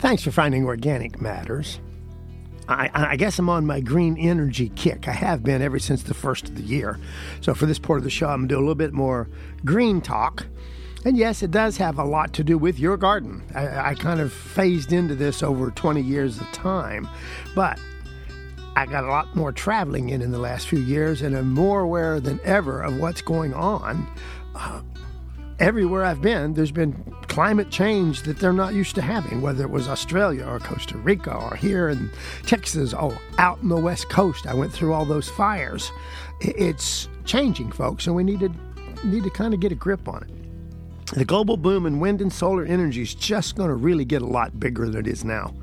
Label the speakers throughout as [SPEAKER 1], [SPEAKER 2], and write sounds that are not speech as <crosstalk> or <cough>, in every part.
[SPEAKER 1] Thanks for finding Organic Matters. I, I, guess I'm on my green energy kick. I have been ever since the first of the year. So for this part of the show, I'm going to do a little bit more green talk. And yes, it does have a lot to do with your garden. I, I kind of phased into this over 20 years of time. But I got a lot more traveling in in the last few years and I'm more aware than ever of what's going on. Uh, everywhere I've been, there's been climate change that they're not used to having, whether it was Australia or Costa Rica or here in Texas, or out in the West Coast. I went through all those fires. It's changing, folks, and we need to, need to kind of get a grip on it. The global boom in wind and solar energy is just going to really get a lot bigger than it is now.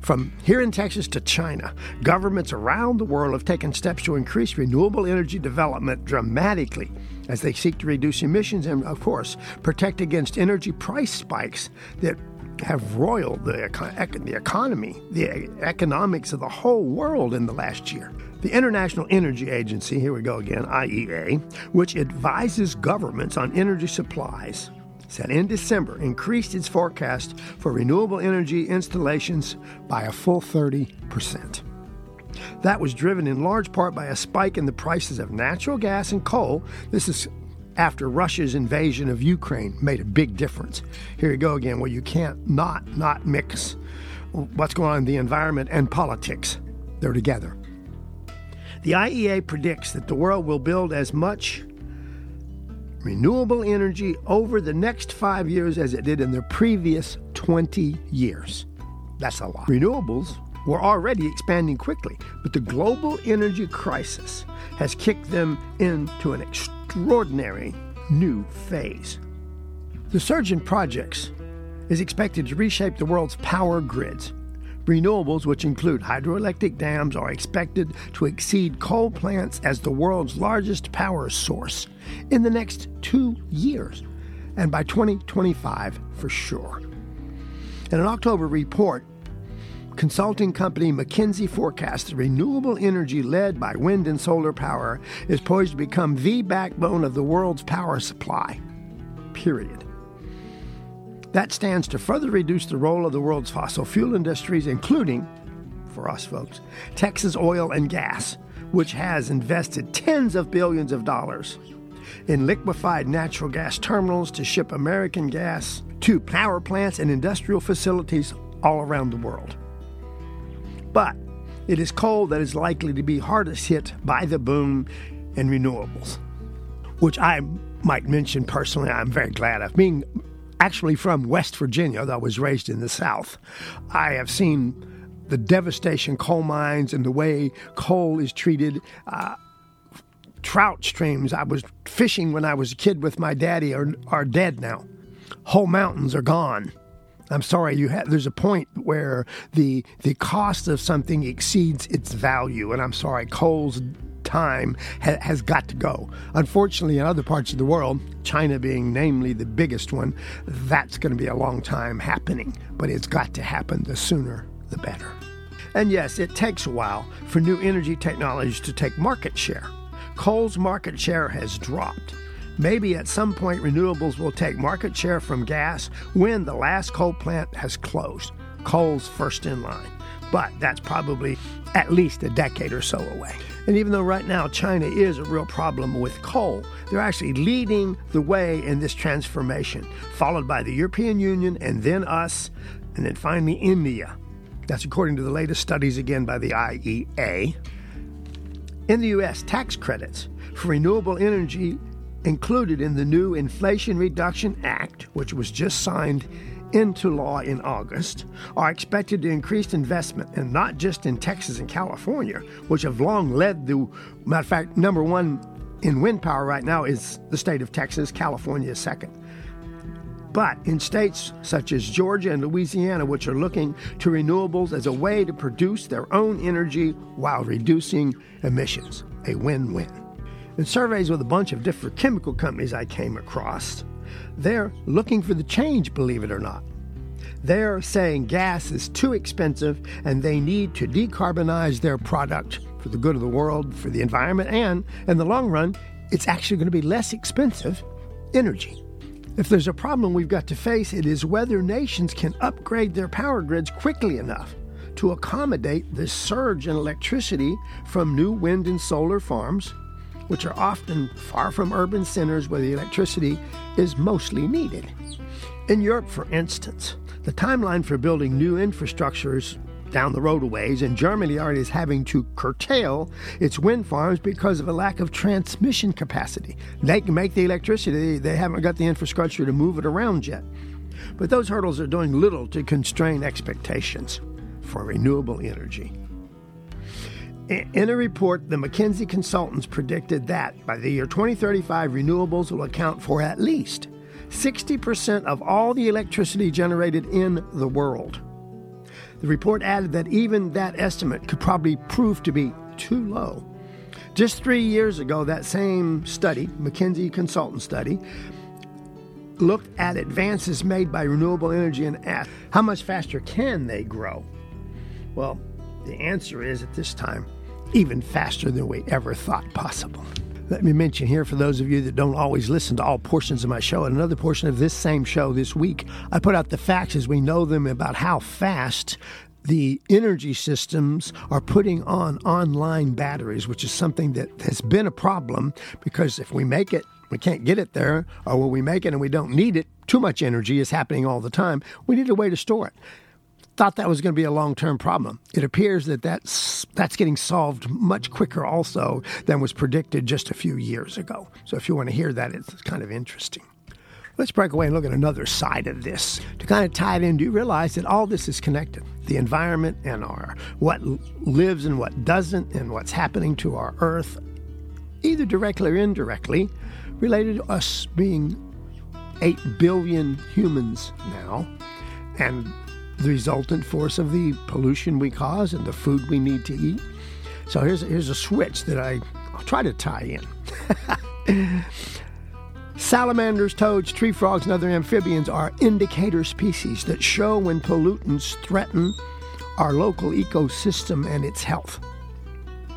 [SPEAKER 1] From here in Texas to China, governments around the world have taken steps to increase renewable energy development dramatically as they seek to reduce emissions and, of course, protect against energy price spikes that have roiled the, the economy, the economics of the whole world in the last year. The International Energy Agency, here we go again, IEA, which advises governments on energy supplies, said in December increased its forecast for renewable energy installations by a full 30%. That was driven in large part by a spike in the prices of natural gas and coal. This is after Russia's invasion of Ukraine made a big difference. Here you go again, Well, you can't not not mix what's going on in the environment and politics. They're together. The IEA predicts that the world will build as much renewable energy over the next five years as it did in the previous 20 years. That's a lot. Renewables were already expanding quickly, but the global energy crisis has kicked them into an extraordinary new phase. The surge in projects is expected to reshape the world's power grids Renewables, which include hydroelectric dams, are expected to exceed coal plants as the world's largest power source in the next two years, and by 2025 for sure. In an October report, consulting company McKinsey forecasts that renewable energy led by wind and solar power is poised to become the backbone of the world's power supply. Period. That stands to further reduce the role of the world's fossil fuel industries, including, for us folks, Texas oil and gas, which has invested tens of billions of dollars in liquefied natural gas terminals to ship American gas to power plants and industrial facilities all around the world. But it is coal that is likely to be hardest hit by the boom in renewables, which I might mention personally, I'm very glad of. Being actually from West Virginia, though I was raised in the South. I have seen the devastation coal mines and the way coal is treated. Uh, trout streams I was fishing when I was a kid with my daddy are, are dead now. Whole mountains are gone. I'm sorry, you have, there's a point where the the cost of something exceeds its value, and I'm sorry, coal's time ha- has got to go. Unfortunately, in other parts of the world, China being namely the biggest one, that's going to be a long time happening, but it's got to happen the sooner the better. And yes, it takes a while for new energy technologies to take market share. Coal's market share has dropped. Maybe at some point renewables will take market share from gas when the last coal plant has closed. Coal's first in line. But that's probably at least a decade or so away. And even though right now China is a real problem with coal, they're actually leading the way in this transformation, followed by the European Union and then us, and then finally India. That's according to the latest studies again by the IEA. In the U.S., tax credits for renewable energy included in the new Inflation Reduction Act, which was just signed into law in August are expected to increase investment, and not just in Texas and California, which have long led the matter of fact, number one in wind power right now is the state of Texas, California is second. But in states such as Georgia and Louisiana, which are looking to renewables as a way to produce their own energy while reducing emissions, a win win. In surveys with a bunch of different chemical companies I came across, they're looking for the change, believe it or not. They're saying gas is too expensive and they need to decarbonize their product for the good of the world, for the environment, and in the long run, it's actually going to be less expensive energy. If there's a problem we've got to face, it is whether nations can upgrade their power grids quickly enough to accommodate the surge in electricity from new wind and solar farms, which are often far from urban centers where the electricity is mostly needed. In Europe, for instance, the timeline for building new infrastructures down the road a ways, and Germany already is having to curtail its wind farms because of a lack of transmission capacity. They can make the electricity, they haven't got the infrastructure to move it around yet. But those hurdles are doing little to constrain expectations for renewable energy. In a report, the McKinsey consultants predicted that by the year 2035, renewables will account for at least 60% of all the electricity generated in the world. The report added that even that estimate could probably prove to be too low. Just three years ago, that same study, McKinsey Consultant Study, looked at advances made by renewable energy and asked how much faster can they grow? Well, the answer is at this time, even faster than we ever thought possible. Let me mention here for those of you that don't always listen to all portions of my show, and another portion of this same show this week, I put out the facts as we know them about how fast the energy systems are putting on online batteries, which is something that has been a problem because if we make it, we can't get it there, or when we make it and we don't need it, too much energy is happening all the time. We need a way to store it thought that was going to be a long term problem. It appears that that's, that's getting solved much quicker also than was predicted just a few years ago. So if you want to hear that, it's kind of interesting. Let's break away and look at another side of this. To kind of tie it in, do you realize that all this is connected? The environment and our what lives and what doesn't, and what's happening to our earth, either directly or indirectly, related to us being 8 billion humans now, and the resultant force of the pollution we cause and the food we need to eat. So here's, here's a switch that I, I'll try to tie in. <laughs> Salamanders, toads, tree frogs, and other amphibians are indicator species that show when pollutants threaten our local ecosystem and its health.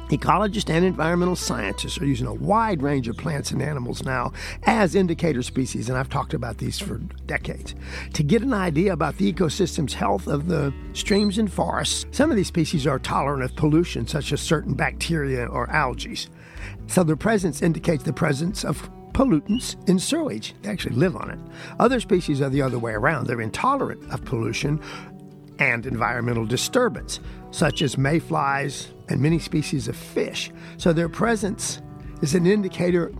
[SPEAKER 1] Ecologists and environmental scientists are using a wide range of plants and animals now as indicator species, and I've talked about these for decades, to get an idea about the ecosystem's health of the streams and forests. Some of these species are tolerant of pollution, such as certain bacteria or algae. So their presence indicates the presence of pollutants in sewage. They actually live on it. Other species are the other way around. They're intolerant of pollution and environmental disturbance, such as mayflies and many species of fish. So their presence is an indicator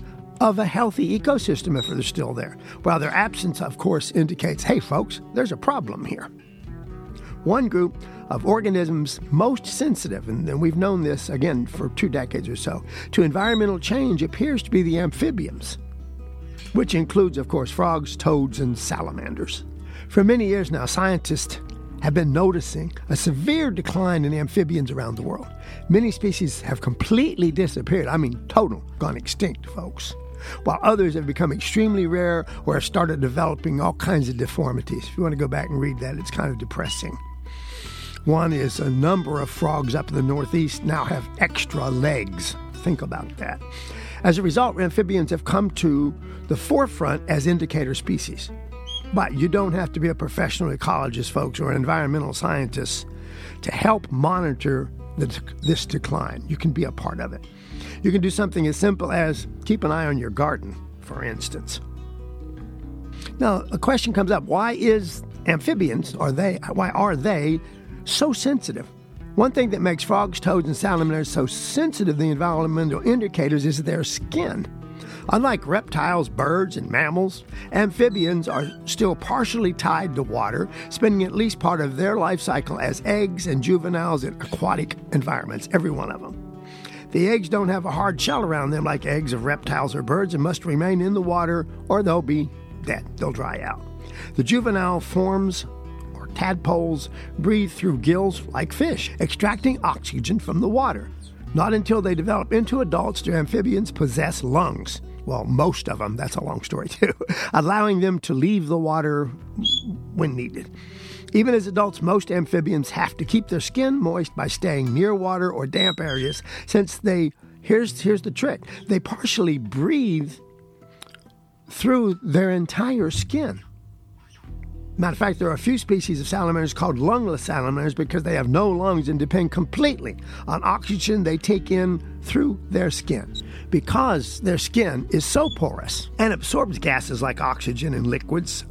[SPEAKER 1] of a healthy ecosystem if they're still there, while their absence, of course, indicates hey, folks, there's a problem here. One group of organisms most sensitive, and we've known this again for two decades or so, to environmental change appears to be the amphibians, which includes, of course, frogs, toads, and salamanders. For many years now, scientists have been noticing a severe decline in amphibians around the world. Many species have completely disappeared. I mean, total, gone extinct, folks. While others have become extremely rare or have started developing all kinds of deformities. If you want to go back and read that, it's kind of depressing. One is a number of frogs up in the Northeast now have extra legs. Think about that. As a result, amphibians have come to the forefront as indicator species. But you don't have to be a professional ecologist, folks, or an environmental scientist to help monitor the, this decline. You can be a part of it. You can do something as simple as keep an eye on your garden, for instance. Now, a question comes up: Why is amphibians, are they? Why are they so sensitive? One thing that makes frogs, toads, and salamanders so sensitive to the environmental indicators is their skin. Unlike reptiles, birds, and mammals, amphibians are still partially tied to water, spending at least part of their life cycle as eggs and juveniles in aquatic environments, every one of them. The eggs don't have a hard shell around them like eggs of reptiles or birds and must remain in the water or they'll be dead. They'll dry out. The juvenile forms or tadpoles breathe through gills like fish, extracting oxygen from the water. Not until they develop into adults do amphibians possess lungs well, most of them, that's a long story <laughs> too, allowing them to leave the water when needed. Even as adults, most amphibians have to keep their skin moist by staying near water or damp areas since they, here's, here's the trick, they partially breathe through their entire skin. Matter of fact, there are a few species of salamanders called lungless salamanders because they have no lungs and depend completely on oxygen they take in through their skin. Because their skin is so porous and absorbs gases like oxygen and liquids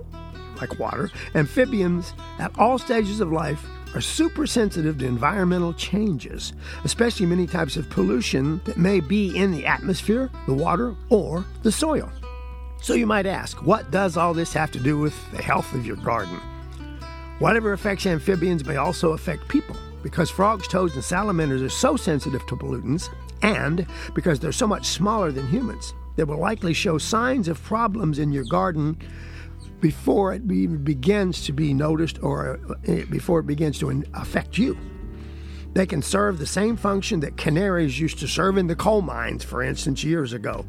[SPEAKER 1] like water, amphibians at all stages of life are super sensitive to environmental changes, especially many types of pollution that may be in the atmosphere, the water, or the soil. So you might ask, what does all this have to do with the health of your garden? Whatever affects amphibians may also affect people because frogs, toads, and salamanders are so sensitive to pollutants, and because they're so much smaller than humans, they will likely show signs of problems in your garden before it begins to be noticed or uh, before it begins to affect you. They can serve the same function that canaries used to serve in the coal mines, for instance, years ago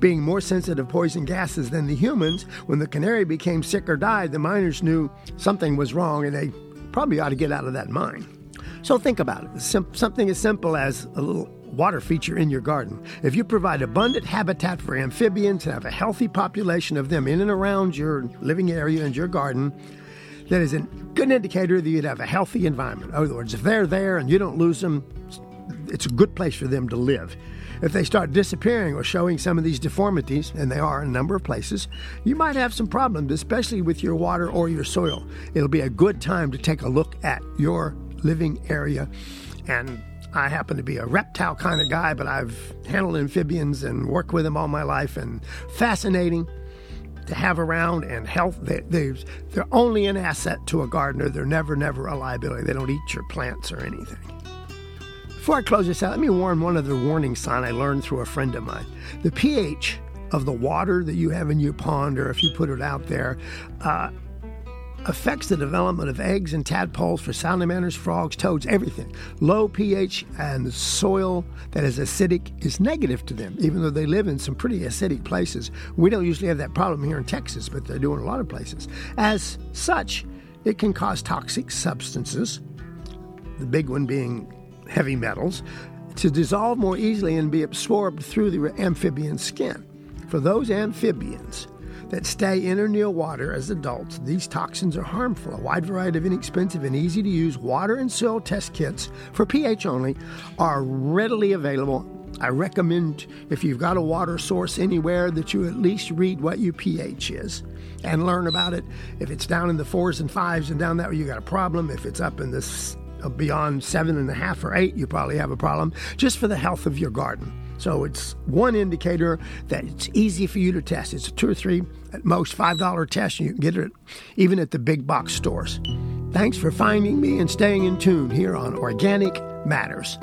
[SPEAKER 1] being more sensitive to poison gases than the humans, when the canary became sick or died, the miners knew something was wrong and they probably ought to get out of that mine. So think about it. Something as simple as a little water feature in your garden. If you provide abundant habitat for amphibians and have a healthy population of them in and around your living area and your garden, that is a good indicator that you'd have a healthy environment. In other words, if they're there and you don't lose them, it's a good place for them to live. If they start disappearing or showing some of these deformities, and they are in a number of places, you might have some problems, especially with your water or your soil. It'll be a good time to take a look at your living area. And I happen to be a reptile kind of guy, but I've handled amphibians and worked with them all my life, and fascinating to have around and health. They, they, they're only an asset to a gardener. They're never, never a liability. They don't eat your plants or anything. Before I close this out, let me warn one other warning sign I learned through a friend of mine. The pH of the water that you have in your pond, or if you put it out there, uh, affects the development of eggs and tadpoles for salamanders, frogs, toads, everything. Low pH and soil that is acidic is negative to them, even though they live in some pretty acidic places. We don't usually have that problem here in Texas, but they do in a lot of places. As such, it can cause toxic substances, the big one being heavy metals to dissolve more easily and be absorbed through the amphibian skin. For those amphibians that stay in or near water as adults, these toxins are harmful. A wide variety of inexpensive and easy to use water and soil test kits for pH only are readily available. I recommend if you've got a water source anywhere that you at least read what your pH is and learn about it. If it's down in the fours and fives and down that way, you got a problem. If it's up in the beyond seven and a half or eight, you probably have a problem just for the health of your garden. So it's one indicator that it's easy for you to test. It's a two or three, at most $5 test, and you can get it even at the big box stores. Thanks for finding me and staying in tune here on Organic Matters.